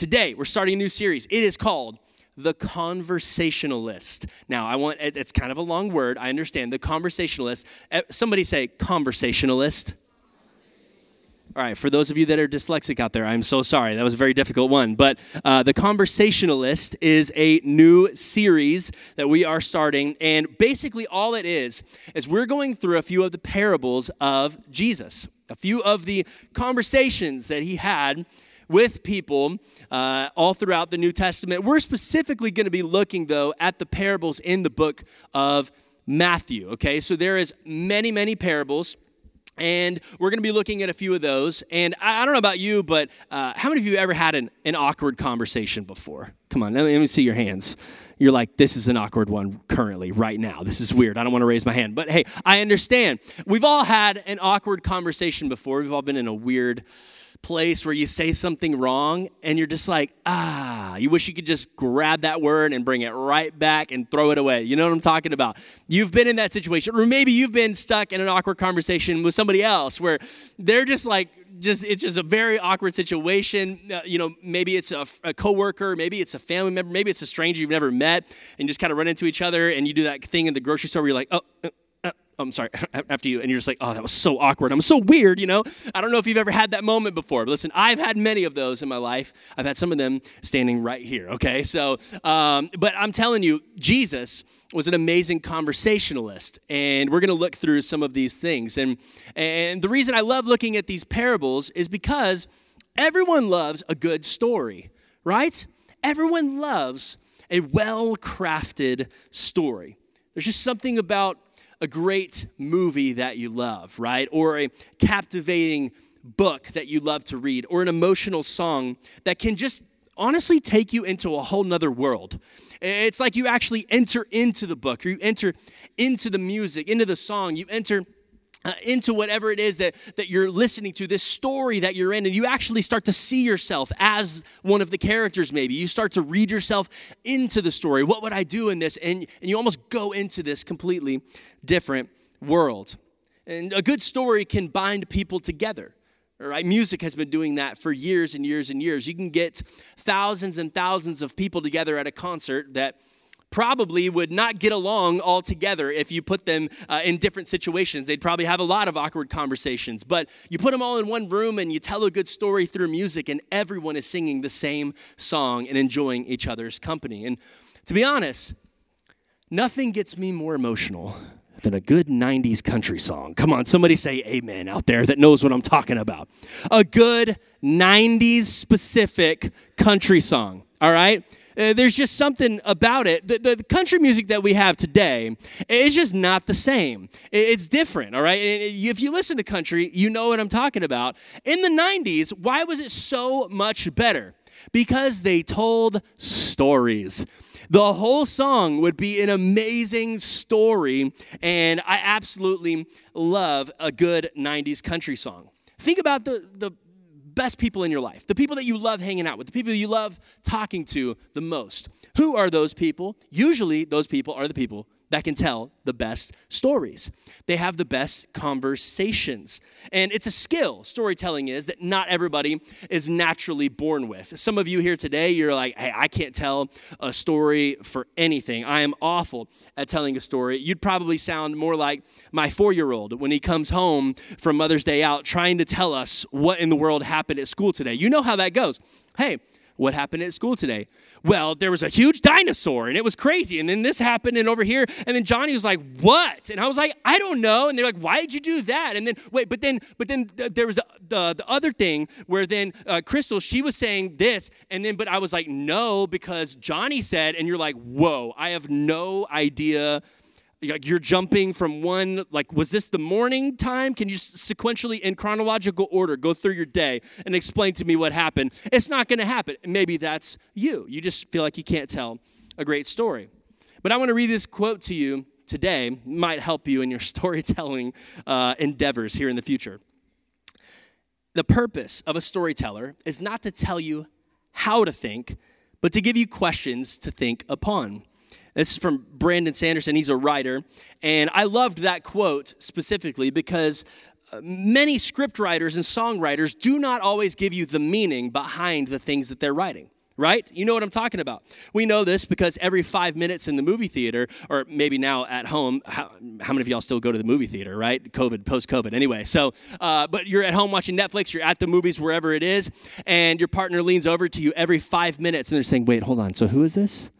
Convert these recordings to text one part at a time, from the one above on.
today, we're starting a new series. It is called the conversationalist. Now, I want, it's kind of a long word, I understand. The conversationalist. Eh, somebody say conversationalist. All right, for those of you that are dyslexic out there, I'm so sorry. That was a very difficult one. But uh, The Conversationalist is a new series that we are starting. And basically, all it is, is we're going through a few of the parables of Jesus, a few of the conversations that he had with people uh, all throughout the New Testament. We're specifically going to be looking, though, at the parables in the book of Matthew. Okay, so there is many, many parables and we're going to be looking at a few of those. And I, don't know about you, but uh, how many of you ever had an, an awkward conversation before? Come on, let me, let me see your hands. You're like, this is an awkward one currently, right now. This is weird. I don't want to raise my hand. But hey, I understand. We've all had an awkward conversation before. We've all been in a weird place where you say something wrong and you're just like, ah, you wish you could just grab that word and bring it right back and throw it away. You know what I'm talking about? You've been in that situation, or maybe you've been stuck in an awkward conversation with somebody else where they're just like, just it's just a very awkward situation. Uh, you know, maybe it's a, a coworker, maybe it's a family member, maybe it's a stranger you've never met, and you just kind of run into each other, and you do that thing in the grocery store where you're like, oh, uh, I'm sorry, after you, and you're just like, oh, that was so awkward. I'm so weird, you know? I don't know if you've ever had that moment before, but listen, I've had many of those in my life. I've had some of them standing right here, okay? So, um, but I'm telling you, Jesus was an amazing conversationalist, and we're gonna look through some of these things. And, and the reason I love looking at these parables is because everyone loves a good story, right? Everyone loves a well crafted story. There's just something about a great movie that you love, right? Or a captivating book that you love to read, or an emotional song that can just honestly take you into a whole nother world. It's like you actually enter into the book, or you enter into the music, into the song, you enter uh, into whatever it is that, that you're listening to, this story that you're in, and you actually start to see yourself as one of the characters, maybe. You start to read yourself into the story. What would I do in this? And, and you almost go into this completely different world. And a good story can bind people together. Right? Music has been doing that for years and years and years. You can get thousands and thousands of people together at a concert that probably would not get along altogether if you put them uh, in different situations. They'd probably have a lot of awkward conversations. But you put them all in one room and you tell a good story through music, and everyone is singing the same song and enjoying each other's company. And to be honest, nothing gets me more emotional than a good 90s country song. Come on, somebody say amen out there that knows what I'm talking about. A good 90s specific country song, all right? Uh, there's just something about it. The, the, the, country music that we have today is just not the same. It's different, all right? If you listen to country, you know what I'm talking about. In the 90s, why was it so much better? Because they told stories. The whole song would be an amazing story, and I absolutely love a good 90s country song. Think about the, the best people in your life, the people that you love hanging out with, the people you love talking to the most. Who are those people? Usually, those people are the people that can tell the best stories. They have the best conversations. And it's a skill, storytelling is, that not everybody is naturally born with. Some of you here today, you're like, hey, I can't tell a story for anything. I am awful at telling a story. You'd probably sound more like my four year old when he comes home from Mother's Day out trying to tell us what in the world happened at school today. You know how that goes. Hey, what happened at school today? Well, there was a huge dinosaur and it was crazy. And then this happened and over here. And then Johnny was like, What? And I was like, I don't know. And they're like, Why did you do that? And then, wait, but then, but then there was the, the other thing where then uh, Crystal, she was saying this. And then, but I was like, No, because Johnny said, and you're like, Whoa, I have no idea like you're jumping from one like was this the morning time? Can you sequentially in chronological order go through your day and explain to me what happened? It's not going to happen. Maybe that's you. You just feel like you can't tell a great story. But i want to read this quote to you today. Might help you in your storytelling uh, endeavors here in the future. The purpose of a storyteller is not to tell you how to think but to give you questions to think upon this is from Brandon Sanderson. He's a writer. And I loved that quote specifically because many script writers and songwriters do not always give you the meaning behind the things that they're writing right? You know what I'm talking about. We know this because every five minutes in the movie theater, or maybe now at home, how, how many of y'all still go to the movie theater, right? COVID, post COVID. Anyway, so, uh, but you're at home watching Netflix, you're at the movies, wherever it is, and your partner leans over to you every five minutes and they're saying, wait, hold on, so who is this?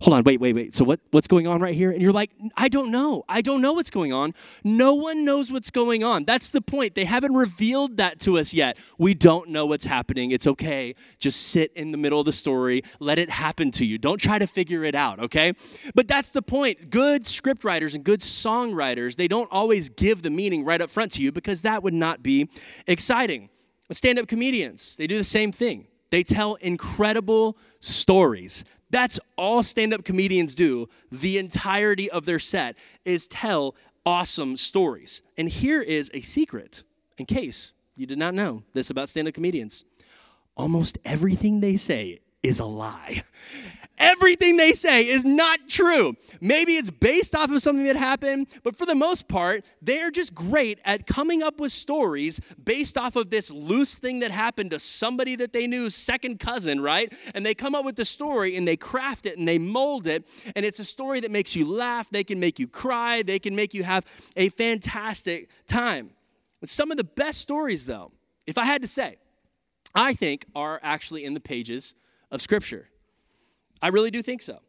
Hold on, wait, wait, wait. So what, what's going on right here? And you're like, I don't know. I don't know what's going on. No one knows what's going on. That's the point. They haven't revealed that to us yet. We don't know what's happening. It's okay. Just sit in the middle of the story. Let it happen to you. Don't try to figure it out, okay? But that's the point. Good script writers and good songwriters, they don't always give the meaning right up front to you because that would not be exciting. Stand up comedians, they do the same thing. They tell incredible stories. That's all stand up comedians do the entirety of their set is tell awesome stories. And here is a secret in case you did not know this about stand up comedians. Almost everything they say is a lie. Everything they say is not true. Maybe it's based off of something that happened, but for the most part, they're just great at coming up with stories based off of this loose thing that happened to somebody that they knew, second cousin, right? And they come up with the story and they craft it and they mold it, and it's a story that makes you laugh, they can make you cry, they can make you have a fantastic time. Some of the best stories, though, if I had to say, I think are actually in the pages of Scripture. I really do think so.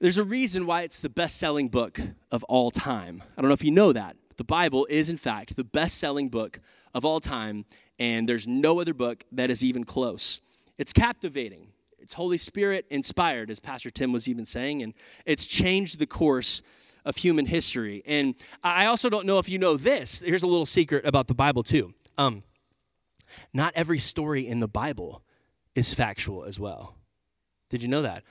There's a reason why it's the best selling book of all time. I don't know if you know that. The Bible is, in fact, the best selling book of all time, and there's no other book that is even close. It's captivating, it's Holy Spirit inspired, as Pastor Tim was even saying, and it's changed the course of human history. And I also don't know if you know this. Here's a little secret about the Bible, too. Um, not every story in the Bible is factual as well. Did you know that?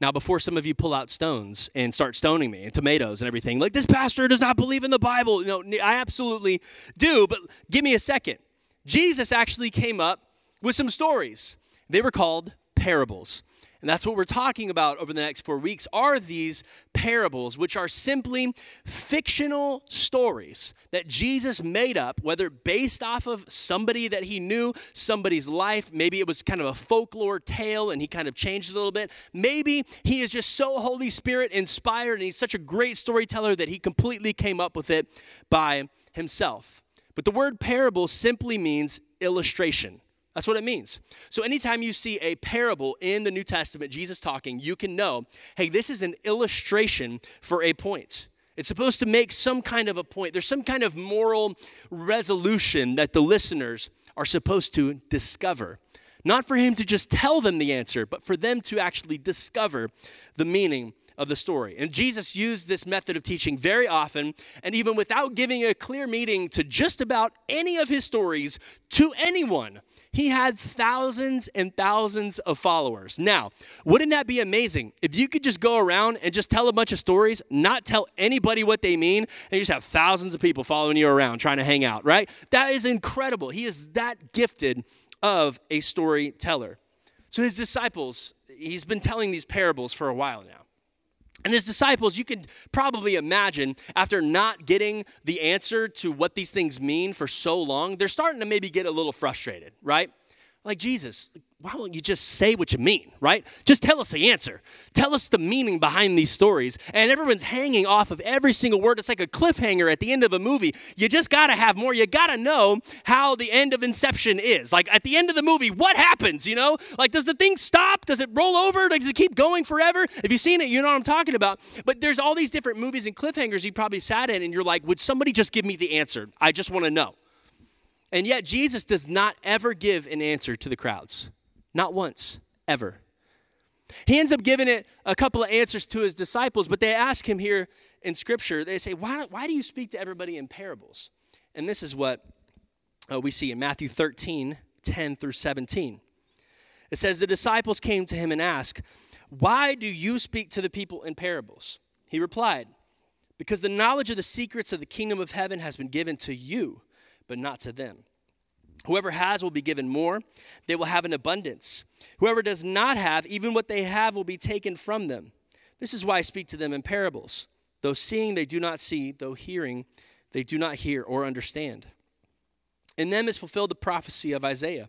Now, before some of you pull out stones and start stoning me and tomatoes and everything, like this pastor does not believe in the Bible. No, I absolutely do, but give me a second. Jesus actually came up with some stories. They were called parables. And that's what we're talking about over the next four weeks are these parables, which are simply fictional stories that Jesus made up, whether based off of somebody that he knew, somebody's life. Maybe it was kind of a folklore tale and he kind of changed it a little bit. Maybe he is just so Holy Spirit inspired and he's such a great storyteller that he completely came up with it by himself. But the word parable simply means illustration. That's what it means. So, anytime you see a parable in the New Testament, Jesus talking, you can know hey, this is an illustration for a point. It's supposed to make some kind of a point. There's some kind of moral resolution that the listeners are supposed to discover. Not for him to just tell them the answer, but for them to actually discover the meaning of the story. And Jesus used this method of teaching very often, and even without giving a clear meaning to just about any of his stories to anyone, he had thousands and thousands of followers. Now, wouldn't that be amazing if you could just go around and just tell a bunch of stories, not tell anybody what they mean, and you just have thousands of people following you around trying to hang out, right? That is incredible. He is that gifted of a storyteller. So his disciples, he's been telling these parables for a while now. And his disciples, you can probably imagine, after not getting the answer to what these things mean for so long, they're starting to maybe get a little frustrated, right? Like, Jesus, why won't you just say what you mean, right? Just tell us the answer. Tell us the meaning behind these stories. And everyone's hanging off of every single word. It's like a cliffhanger at the end of a movie. You just got to have more. You got to know how the end of Inception is. Like at the end of the movie, what happens, you know? Like, does the thing stop? Does it roll over? Like, Does it keep going forever? If you've seen it, you know what I'm talking about. But there's all these different movies and cliffhangers you probably sat in, and you're like, would somebody just give me the answer? I just want to know. And yet, Jesus does not ever give an answer to the crowds. Not once, ever. He ends up giving it a couple of answers to his disciples, but they ask him here in Scripture, they say, Why, why do you speak to everybody in parables? And this is what uh, we see in Matthew 13 10 through 17. It says, The disciples came to him and asked, Why do you speak to the people in parables? He replied, Because the knowledge of the secrets of the kingdom of heaven has been given to you, but not to them. Whoever has will be given more, they will have an abundance. Whoever does not have, even what they have will be taken from them. This is why I speak to them in parables. Though seeing, they do not see, though hearing, they do not hear or understand. In them is fulfilled the prophecy of Isaiah.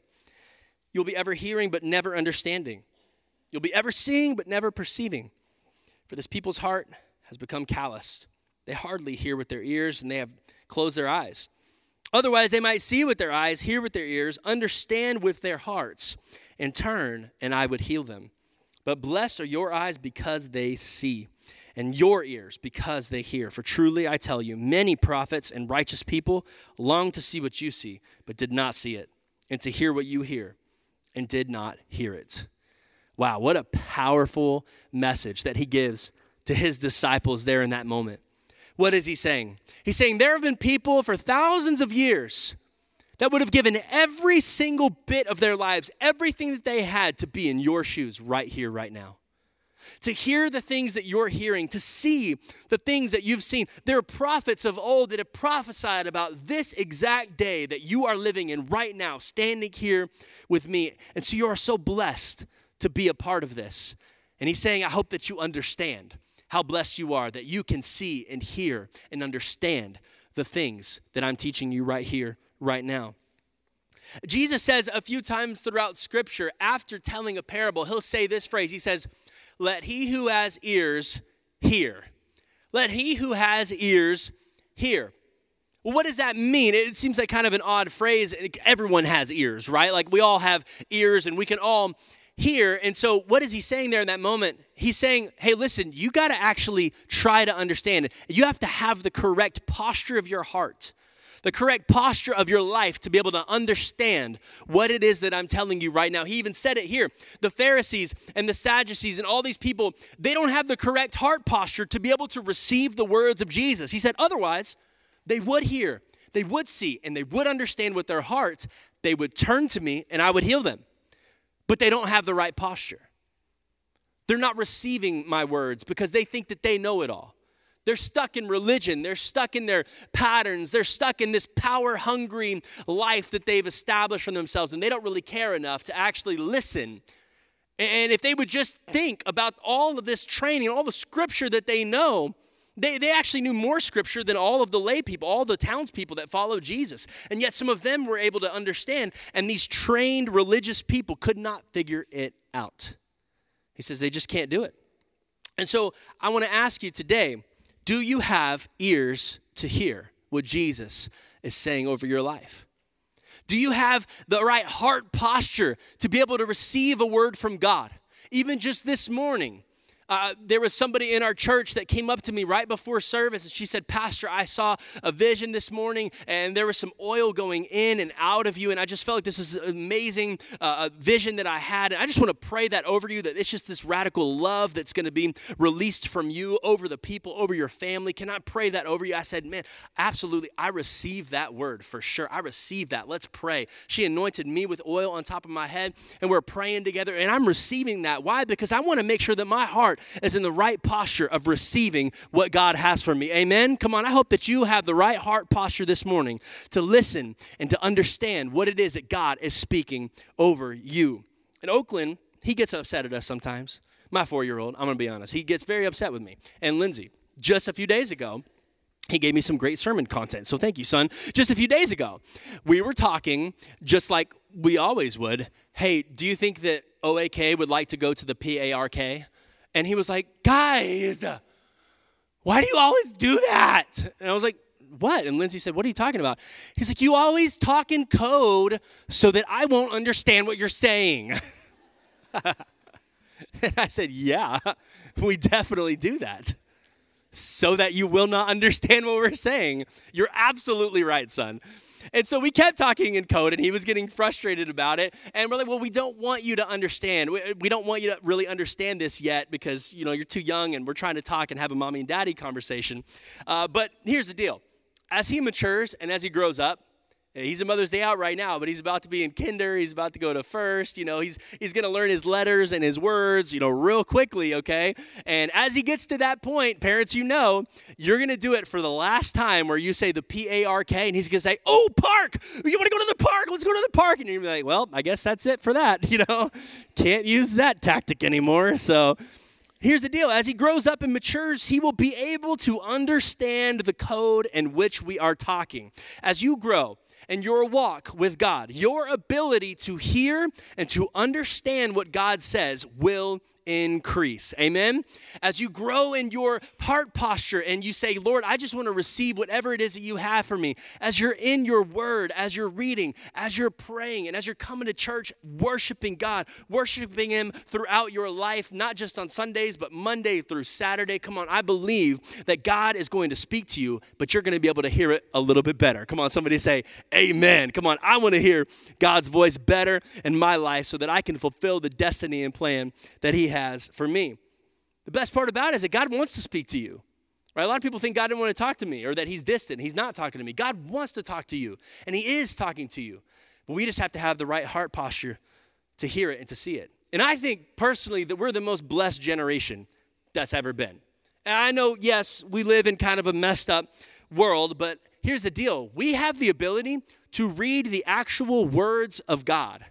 You'll be ever hearing, but never understanding. You'll be ever seeing, but never perceiving. For this people's heart has become calloused. They hardly hear with their ears, and they have closed their eyes. Otherwise, they might see with their eyes, hear with their ears, understand with their hearts, and turn, and I would heal them. But blessed are your eyes because they see and your ears because they hear. For truly I tell you, many prophets and righteous people long to see what you see, but did not see it, and to hear what you hear, and did not hear it. Wow, what a powerful message that he gives to his disciples there in that moment. What is he saying? He's saying there have been people for thousands of years that would have given every single bit of their lives, everything that they had to be in your shoes right here, right now to hear the things that you're hearing, to see the things that you've seen. There are prophets of old that have prophesied about this exact day that you are living in right now, standing here with me. And so you are so blessed to be a part of this. And he's saying, I hope that you understand how blessed you are, that you can see and hear and understand the things that I'm teaching you right here, right now. Jesus says a few times throughout Scripture, after telling a parable, he'll say this phrase He says, let he who has ears hear. Let he who has ears hear. Well, what does that mean? It seems like kind of an odd phrase. Everyone has ears, right? Like we all have ears and we can all hear. And so, what is he saying there in that moment? He's saying, hey, listen, you got to actually try to understand it. You have to have the correct posture of your heart the correct posture of your life to be able to understand what it is that I'm telling you right now. He even said it here. The Pharisees and the Sadducees and all these people, they don't have the correct heart posture to be able to receive the words of Jesus. He said, otherwise, they would hear, they would see, and they would understand with their hearts. They would turn to me and I would heal them. But they don't have the right posture. They're not receiving my words because they think that they know it all. They're stuck in religion. They're stuck in their patterns. They're stuck in this power hungry life that they've established for themselves, and they don't really care enough to actually listen. And if they would just think about all of this training, all the scripture that they know, they, they actually knew more scripture than all of the lay people, all the townspeople that followed Jesus. And yet some of them were able to understand, and these trained religious people could not figure it out. He says they just can't do it. And so I want to ask you today do you have ears to hear what Jesus is saying over your life? Do you have the right heart posture to be able to receive a word from God? Even just this morning, uh, there was somebody in our church that came up to me right before service and she said, Pastor, I saw a vision this morning and there was some oil going in and out of you. And I just felt like this is an amazing uh, vision that I had. And I just want to pray that over you that it's just this radical love that's going to be released from you over the people, over your family. Can I pray that over you? I said, Man, absolutely. I receive that word for sure. I receive that. Let's pray. She anointed me with oil on top of my head and we're praying together. And I'm receiving that. Why? Because I want to make sure that my heart is in the right posture of receiving what God has for me. Amen? Come on, I hope that you have the right heart posture this morning to listen and to understand what it is that God is speaking over you. In Oakland, he gets upset at us sometimes. My four year old, I'm gonna be honest, he gets very upset with me. And Lindsay, just a few days ago, he gave me some great sermon content. So thank you, son. Just a few days ago, we were talking just like we always would. Hey, do you think that OAK would like to go to the PARK? And he was like, guys, why do you always do that? And I was like, what? And Lindsay said, what are you talking about? He's like, you always talk in code so that I won't understand what you're saying. and I said, yeah, we definitely do that so that you will not understand what we're saying. You're absolutely right, son. And so we kept talking in code, and he was getting frustrated about it. And we're like, well, we don't want you to understand. We, don't want you to really understand this yet because, you know, you're too young and we're trying to talk and have a mommy and daddy conversation. Uh, but here's the deal. As he matures and as he grows up, He's a Mother's Day out right now, but he's about to be in kinder. He's about to go to first. You know, he's he's going to learn his letters and his words, you know, real quickly, okay? And as he gets to that point, parents, you know, you're going to do it for the last time where you say the P A R K and he's going to say, "Oh, park. You want to go to the park? Let's go to the park." And you're like, "Well, I guess that's it for that." You know, can't use that tactic anymore. So, Here's the deal as he grows up and matures, he will be able to understand the code in which we are talking. As you grow, and your walk with God, your ability to hear and to understand what God says will increase. Amen. As you grow in your heart posture and you say, Lord, I just want to receive whatever it is that you have for me. As you're in your word, as you're reading, as you're praying, and as you're coming to church, worshiping God, worshiping Him throughout your life, not just on Sundays, but Monday through Saturday. Come on, I believe that God is going to speak to you, but you're going to be able to hear it a little bit better. Come on, somebody say, Amen. Come on, I want to hear God's voice better in my life so that I can fulfill the destiny and plan that He has has for me. The best part about it is that God wants to speak to you. Right? A lot of people think God didn't want to talk to me or that he's distant. He's not talking to me. God wants to talk to you, and he is talking to you. But we just have to have the right heart posture to hear it and to see it. And I think personally that we're the most blessed generation that's ever been. And I know, yes, we live in kind of a messed up world, but here's the deal we have the ability to read the actual words of God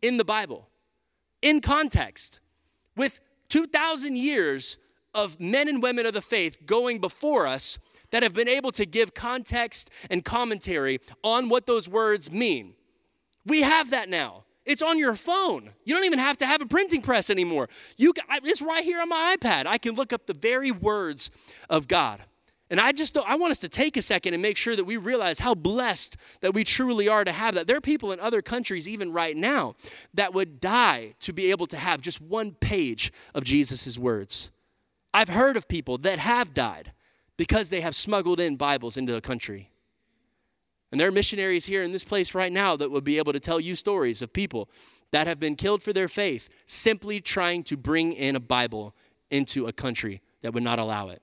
in the Bible in context with 2,000 years of men and women of the faith going before us that have been able to give context and commentary on what those words mean. We have that now. It's on your phone. You don't even have to have a printing press anymore. You, it's right here on my iPad. I can look up the very words of God. And I just I want us to take a second and make sure that we realize how blessed that we truly are to have that. There are people in other countries, even right now, that would die to be able to have just one page of Jesus' words. I've heard of people that have died because they have smuggled in Bibles into a country. And there are missionaries here in this place right now that would be able to tell you stories of people that have been killed for their faith simply trying to bring in a Bible into a country that would not allow it.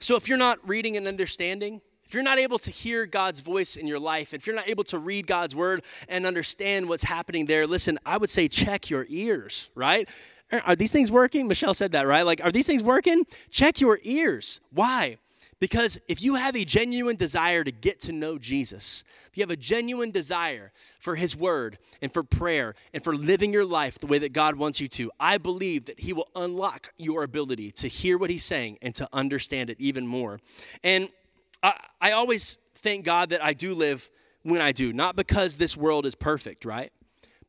So if you're not reading and understanding, if you're not able to hear God's voice in your life, if you're not able to read God's word and understand what's happening there, listen, I would say check your ears, right? Are these things working? Michelle said that, right? Like, are these things working? Check your ears. Why? Because if you have a genuine desire to get to know Jesus, if you have a genuine desire for His Word and for prayer and for living your life the way that God wants you to, I believe that He will unlock your ability to hear what He's saying and to understand it even more. And I, I always thank God that I do live when I do, not because this world is perfect, right?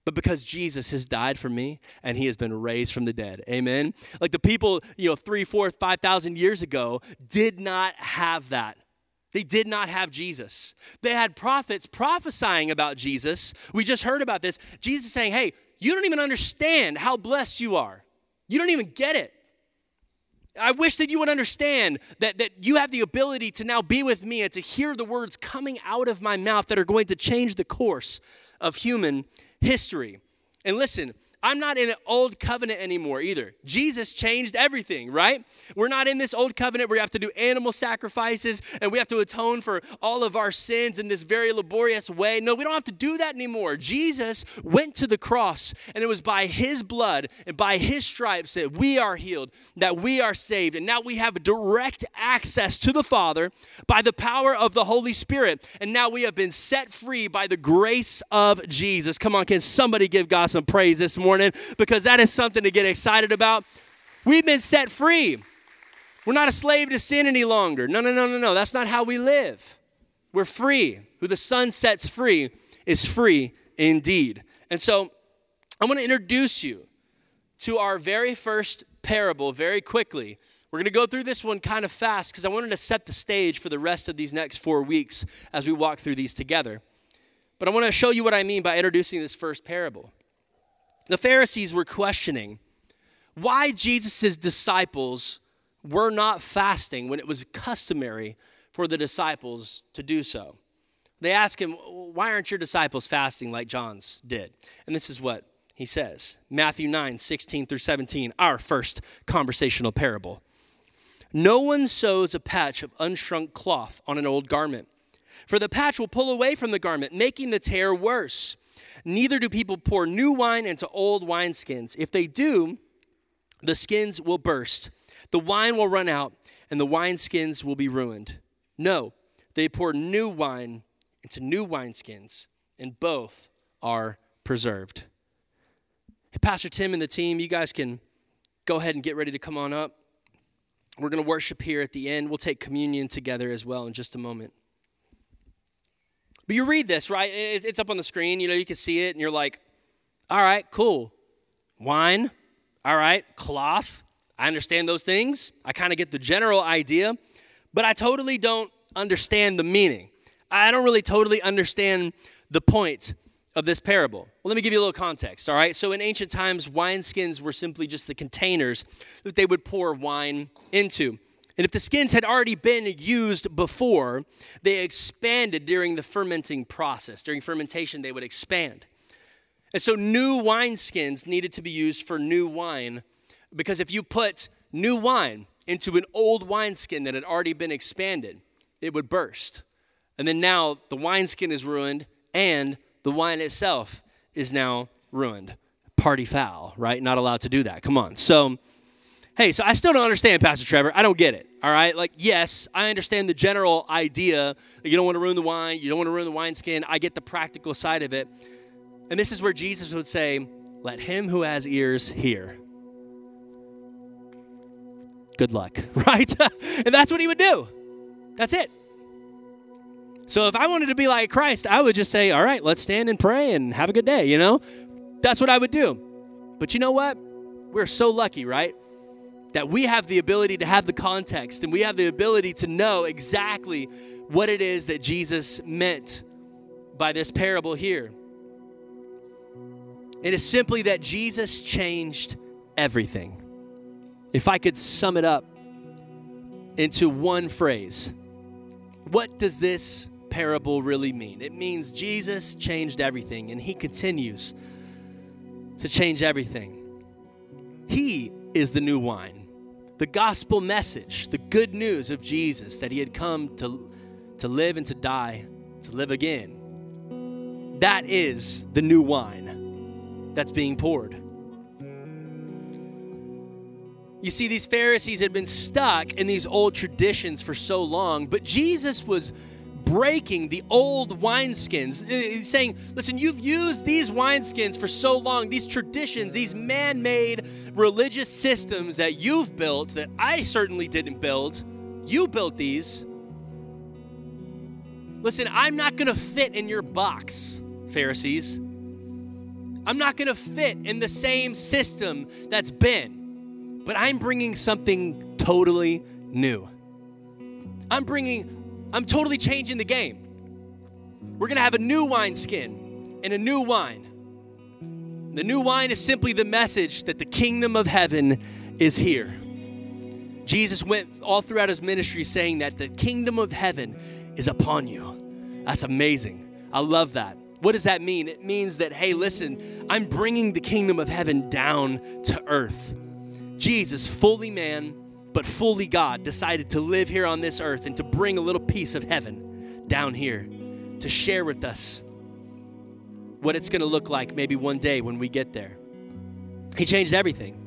But because Jesus has died for me and he has been raised from the dead. Amen. Like the people, you know, three, four, five thousand years ago did not have that. They did not have Jesus. They had prophets prophesying about Jesus. We just heard about this. Jesus saying, Hey, you don't even understand how blessed you are. You don't even get it. I wish that you would understand that, that you have the ability to now be with me and to hear the words coming out of my mouth that are going to change the course of human history. And listen, I'm not in an old covenant anymore either. Jesus changed everything, right? We're not in this old covenant where we have to do animal sacrifices and we have to atone for all of our sins in this very laborious way. No, we don't have to do that anymore. Jesus went to the cross and it was by his blood and by his stripes that we are healed, that we are saved. And now we have direct access to the Father by the power of the Holy Spirit. And now we have been set free by the grace of Jesus. Come on, can somebody give God some praise this morning? Morning because that is something to get excited about. We've been set free. We're not a slave to sin any longer. No, no, no, no, no. That's not how we live. We're free. Who the Son sets free is free indeed. And so I want to introduce you to our very first parable very quickly. We're going to go through this one kind of fast because I wanted to set the stage for the rest of these next four weeks as we walk through these together. But I want to show you what I mean by introducing this first parable. The Pharisees were questioning why Jesus' disciples were not fasting when it was customary for the disciples to do so. They ask him, Why aren't your disciples fasting like John's did? And this is what he says Matthew 9, 16 through 17, our first conversational parable. No one sews a patch of unshrunk cloth on an old garment, for the patch will pull away from the garment, making the tear worse. Neither do people pour new wine into old wineskins. If they do, the skins will burst, the wine will run out, and the wineskins will be ruined. No, they pour new wine into new wineskins, and both are preserved. Hey, Pastor Tim and the team, you guys can go ahead and get ready to come on up. We're going to worship here at the end. We'll take communion together as well in just a moment. But you read this, right? It's up on the screen, you know, you can see it, and you're like, all right, cool. Wine, all right, cloth. I understand those things. I kind of get the general idea, but I totally don't understand the meaning. I don't really totally understand the point of this parable. Well, let me give you a little context, all right? So, in ancient times, wineskins were simply just the containers that they would pour wine into. And if the skins had already been used before, they expanded during the fermenting process. During fermentation, they would expand. And so, new wineskins needed to be used for new wine because if you put new wine into an old wineskin that had already been expanded, it would burst. And then now the wineskin is ruined and the wine itself is now ruined. Party foul, right? Not allowed to do that. Come on. So, hey, so I still don't understand, Pastor Trevor. I don't get it. All right. Like, yes, I understand the general idea. You don't want to ruin the wine, you don't want to ruin the wineskin. I get the practical side of it. And this is where Jesus would say, Let him who has ears hear. Good luck, right? and that's what he would do. That's it. So if I wanted to be like Christ, I would just say, all right, let's stand and pray and have a good day, you know? That's what I would do. But you know what? We're so lucky, right? That we have the ability to have the context and we have the ability to know exactly what it is that Jesus meant by this parable here. It is simply that Jesus changed everything. If I could sum it up into one phrase, what does this parable really mean? It means Jesus changed everything and he continues to change everything. He is the new wine. The gospel message, the good news of Jesus that he had come to, to live and to die, to live again. That is the new wine that's being poured. You see, these Pharisees had been stuck in these old traditions for so long, but Jesus was breaking the old wineskins. He's saying, listen, you've used these wineskins for so long, these traditions, these man made religious systems that you've built that I certainly didn't build. You built these. Listen, I'm not going to fit in your box, Pharisees. I'm not going to fit in the same system that's been, but I'm bringing something totally new. I'm bringing I'm totally changing the game. We're going to have a new wine skin and a new wine. The new wine is simply the message that the kingdom of heaven is here. Jesus went all throughout his ministry saying that the kingdom of heaven is upon you. That's amazing. I love that. What does that mean? It means that, hey, listen, I'm bringing the kingdom of heaven down to earth. Jesus, fully man, but fully God, decided to live here on this earth and to bring a little piece of heaven down here to share with us what it's going to look like maybe one day when we get there. He changed everything.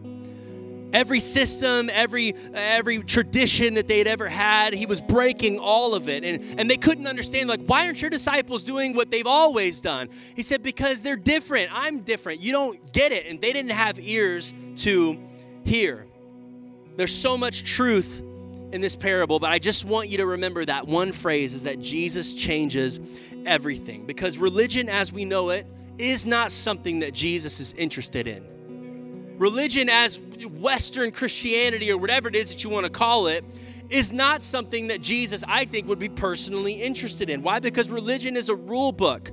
Every system, every every tradition that they'd ever had, he was breaking all of it. And, and they couldn't understand, like, why aren't your disciples doing what they've always done? He said, because they're different. I'm different. You don't get it. And they didn't have ears to hear. There's so much truth in this parable, but I just want you to remember that one phrase is that Jesus changes everything because religion as we know it is not something that Jesus is interested in. Religion as Western Christianity or whatever it is that you want to call it is not something that Jesus, I think, would be personally interested in. Why? Because religion is a rule book.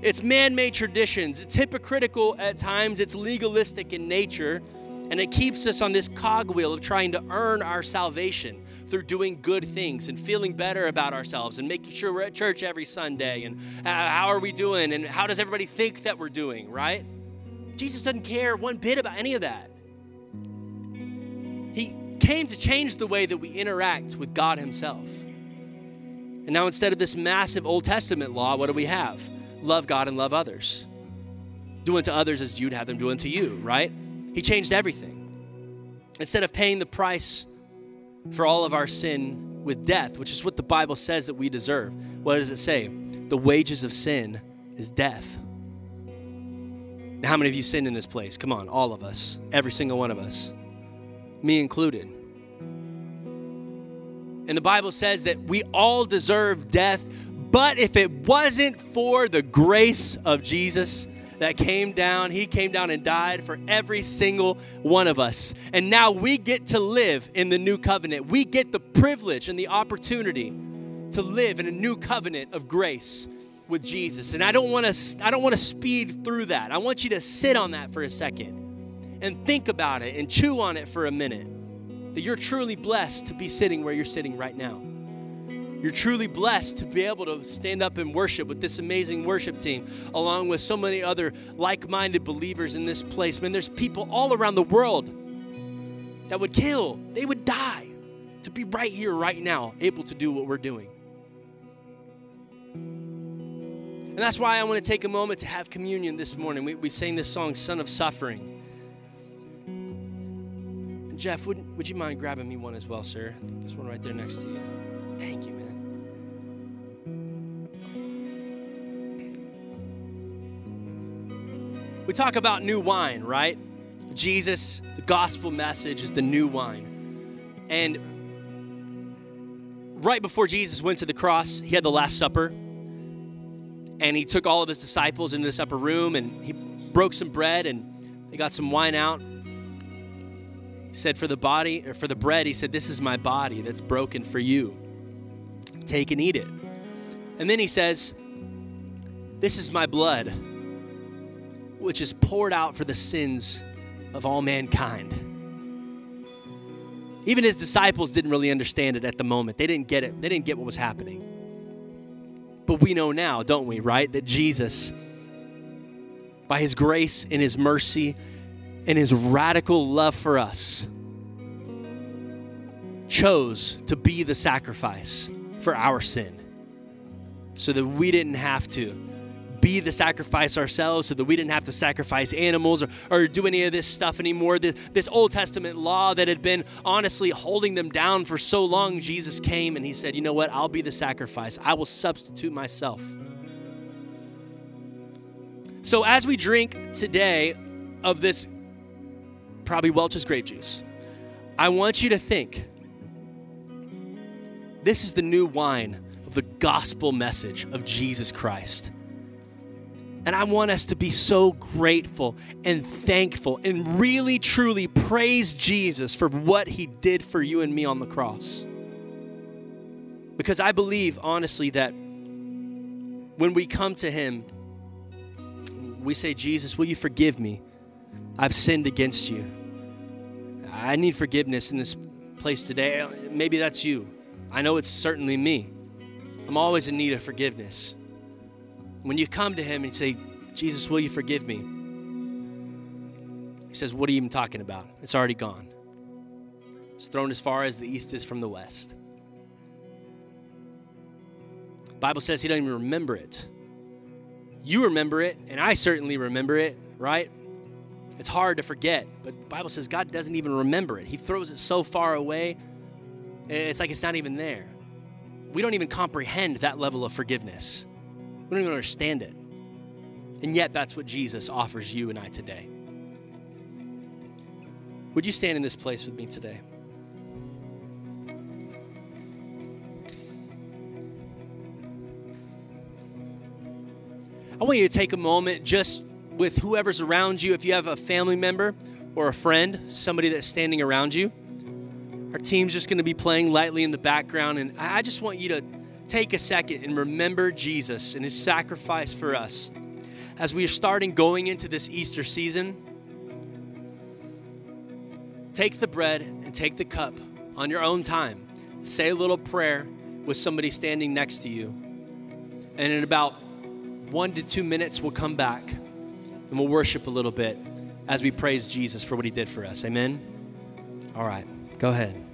It's man made traditions. It's hypocritical at times. It's legalistic in nature. And it keeps us on this cogwheel of trying to earn our salvation through doing good things and feeling better about ourselves and making sure we're at church every Sunday and uh, how are we doing and how does everybody think that we're doing, right? Jesus doesn't care one bit about any of that. He came to change the way that we interact with God Himself. And now, instead of this massive Old Testament law, what do we have? Love God and love others. Do unto others as you'd have them do unto you, right? He changed everything. Instead of paying the price for all of our sin with death, which is what the Bible says that we deserve, what does it say? The wages of sin is death. Now, how many of you sinned in this place? Come on, all of us, every single one of us, me included. And the Bible says that we all deserve death But if it wasn't for the grace of Jesus, that came down. He came down and died for every single one of us. And now we get to live in the new covenant. We get the privilege and the opportunity to live in a new covenant of grace with Jesus. And I don't want to I don't want to speed through that. I want you to sit on that for a second and think about it and chew on it for a minute. That you're truly blessed to be sitting where you're sitting right now. You're truly blessed to be able to stand up and worship with this amazing worship team, along with so many other like minded believers in this place. Man, there's people all around the world that would kill, they would die to be right here, right now, able to do what we're doing. And that's why I want to take a moment to have communion this morning. We, we sang this song, Son of Suffering. And Jeff, would, would you mind grabbing me one as well, sir? This one right there next to you. Thank you, man. We talk about new wine, right? Jesus, the gospel message is the new wine. And right before Jesus went to the cross, he had the Last Supper. And he took all of his disciples into this upper room and he broke some bread and they got some wine out. He said, For the body, or for the bread, he said, This is my body that's broken for you. Take and eat it. And then he says, This is my blood which is poured out for the sins of all mankind. Even his disciples didn't really understand it at the moment. They didn't get it. They didn't get what was happening. But we know now, don't we, right? That Jesus, by his grace and his mercy and his radical love for us, chose to be the sacrifice for our sin so that we didn't have to be the sacrifice ourselves so that we didn't have to sacrifice animals or, or do any of this stuff anymore. This, this Old Testament law that had been honestly holding them down for so long, Jesus came and he said, You know what? I'll be the sacrifice, I will substitute myself. So, as we drink today of this probably Welch's grape juice, I want you to think this is the new wine of the gospel message of Jesus Christ. And I want us to be so grateful and thankful and really truly praise Jesus for what he did for you and me on the cross. Because I believe, honestly, that when we come to him, we say, Jesus, will you forgive me? I've sinned against you. I need forgiveness in this place today. Maybe that's you. I know it's certainly me. I'm always in need of forgiveness. When you come to him and say, Jesus, will you forgive me? He says, What are you even talking about? It's already gone. It's thrown as far as the east is from the west. Bible says he doesn't even remember it. You remember it, and I certainly remember it, right? It's hard to forget, but the Bible says God doesn't even remember it. He throws it so far away, it's like it's not even there. We don't even comprehend that level of forgiveness. We don't even understand it. And yet, that's what Jesus offers you and I today. Would you stand in this place with me today? I want you to take a moment just with whoever's around you. If you have a family member or a friend, somebody that's standing around you, our team's just going to be playing lightly in the background. And I just want you to take a second and remember Jesus and his sacrifice for us. As we are starting going into this Easter season, take the bread and take the cup on your own time. Say a little prayer with somebody standing next to you. And in about one to two minutes, we'll come back and we'll worship a little bit as we praise Jesus for what he did for us. Amen? All right, go ahead.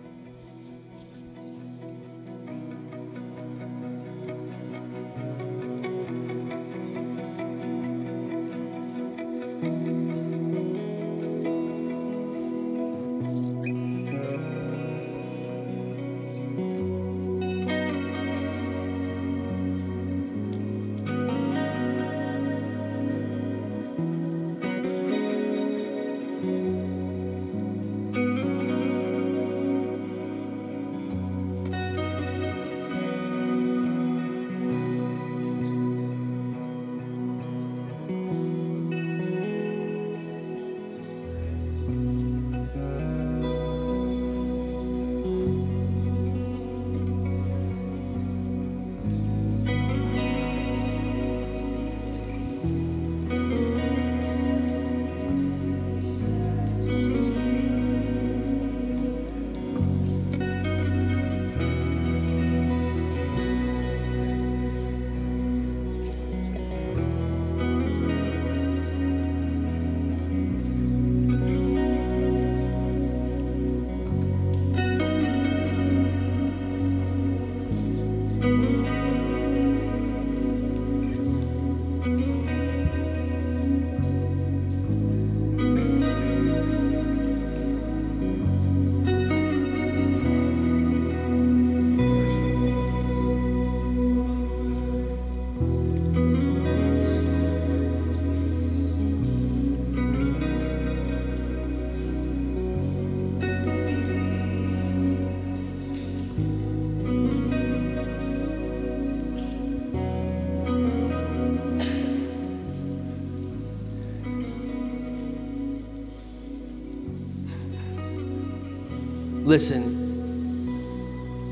Listen,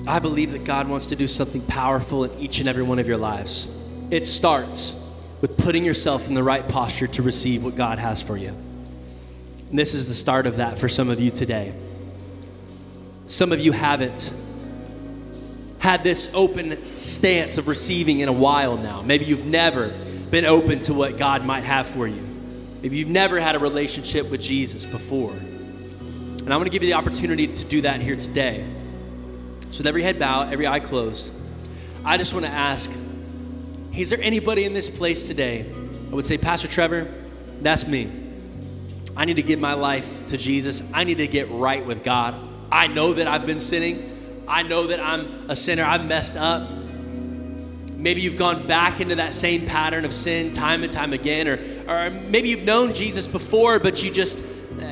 I believe that God wants to do something powerful in each and every one of your lives. It starts with putting yourself in the right posture to receive what God has for you. And this is the start of that for some of you today. Some of you haven't had this open stance of receiving in a while now. Maybe you've never been open to what God might have for you. Maybe you've never had a relationship with Jesus before. And I'm going to give you the opportunity to do that here today. So, with every head bowed, every eye closed, I just want to ask is there anybody in this place today I would say, Pastor Trevor, that's me. I need to give my life to Jesus. I need to get right with God. I know that I've been sinning. I know that I'm a sinner. I've messed up. Maybe you've gone back into that same pattern of sin time and time again, or, or maybe you've known Jesus before, but you just,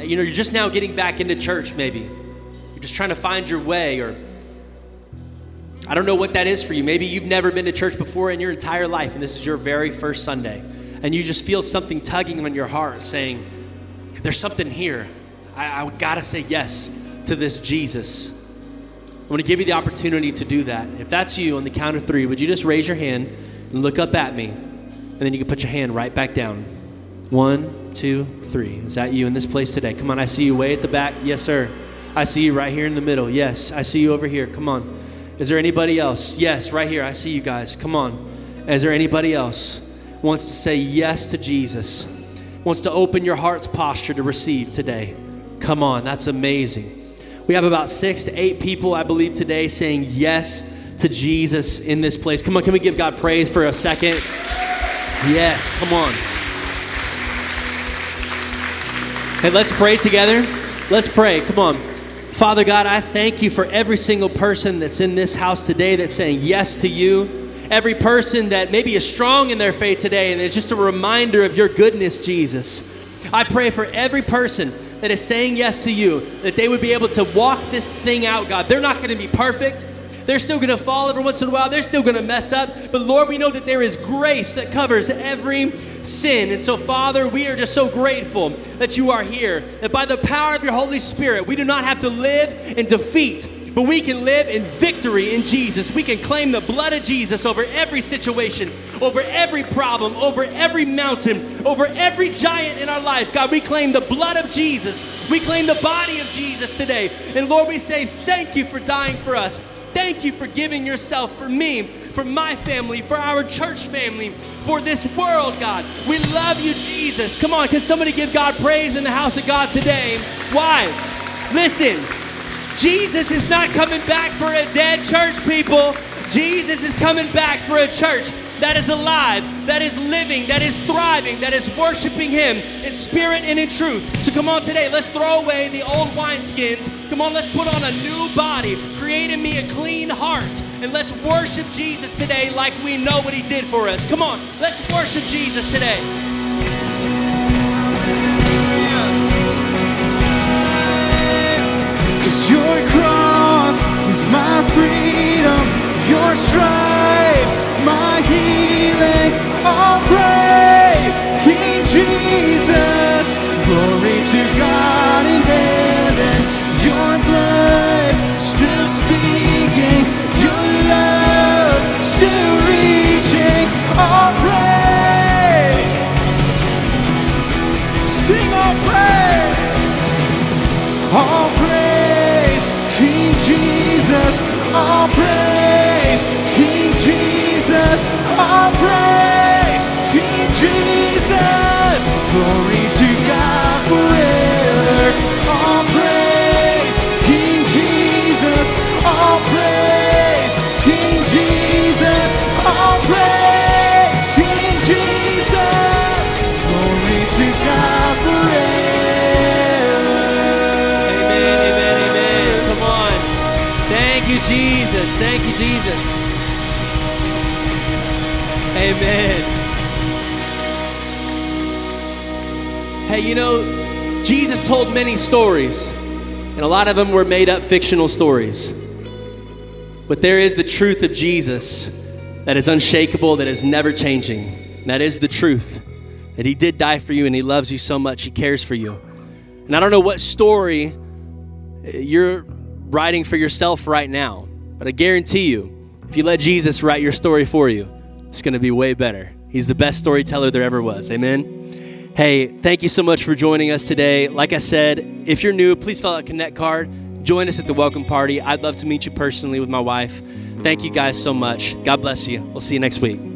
you know, you're just now getting back into church, maybe. You're just trying to find your way, or I don't know what that is for you. Maybe you've never been to church before in your entire life, and this is your very first Sunday, and you just feel something tugging on your heart saying, There's something here. I, I gotta say yes to this Jesus. I'm going to give you the opportunity to do that. If that's you on the count of three, would you just raise your hand and look up at me? And then you can put your hand right back down. One, two, three. Is that you in this place today? Come on, I see you way at the back. Yes, sir. I see you right here in the middle. Yes, I see you over here. Come on. Is there anybody else? Yes, right here. I see you guys. Come on. Is there anybody else wants to say yes to Jesus? Wants to open your heart's posture to receive today? Come on, that's amazing. We have about six to eight people, I believe, today saying yes to Jesus in this place. Come on, can we give God praise for a second? Yes, come on. Hey, let's pray together. Let's pray. Come on. Father God, I thank you for every single person that's in this house today that's saying yes to you. Every person that maybe is strong in their faith today, and it's just a reminder of your goodness, Jesus. I pray for every person that is saying yes to you, that they would be able to walk this thing out, God. They're not going to be perfect. They're still going to fall every once in a while. They're still going to mess up. But Lord, we know that there is grace that covers every sin. And so, Father, we are just so grateful that you are here. That by the power of your Holy Spirit, we do not have to live in defeat, but we can live in victory in Jesus. We can claim the blood of Jesus over every situation, over every problem, over every mountain, over every giant in our life. God, we claim the blood of Jesus. We claim the body of Jesus today. And Lord, we say thank you for dying for us. Thank you for giving yourself for me, for my family, for our church family, for this world, God. We love you, Jesus. Come on, can somebody give God praise in the house of God today? Why? Listen, Jesus is not coming back for a dead church, people. Jesus is coming back for a church that is alive, that is living, that is thriving, that is worshiping Him in spirit and in truth. So come on today, let's throw away the old wineskins. Come on, let's put on a new body. Create in me a clean heart. And let's worship Jesus today like we know what He did for us. Come on, let's worship Jesus today. Cause your cross is my freedom, your stripes, my healing. All praise, King Jesus. Glory to God in heaven. Your blood still speaking, your love still reaching. All praise, sing all praise. All praise, King Jesus. All praise, All praise, King Jesus. Glory to God forever. All praise, King Jesus. All praise, King Jesus. All praise, King Jesus. Glory to God forever. Amen, amen, amen. Come on. Thank you, Jesus. Thank you, Jesus. Amen. Hey, you know, Jesus told many stories, and a lot of them were made up fictional stories. But there is the truth of Jesus that is unshakable, that is never changing. And that is the truth that He did die for you and He loves you so much, He cares for you. And I don't know what story uh, you're writing for yourself right now. But I guarantee you, if you let Jesus write your story for you, it's going to be way better. He's the best storyteller there ever was. Amen. Hey, thank you so much for joining us today. Like I said, if you're new, please fill out a connect card. Join us at the welcome party. I'd love to meet you personally with my wife. Thank you guys so much. God bless you. We'll see you next week.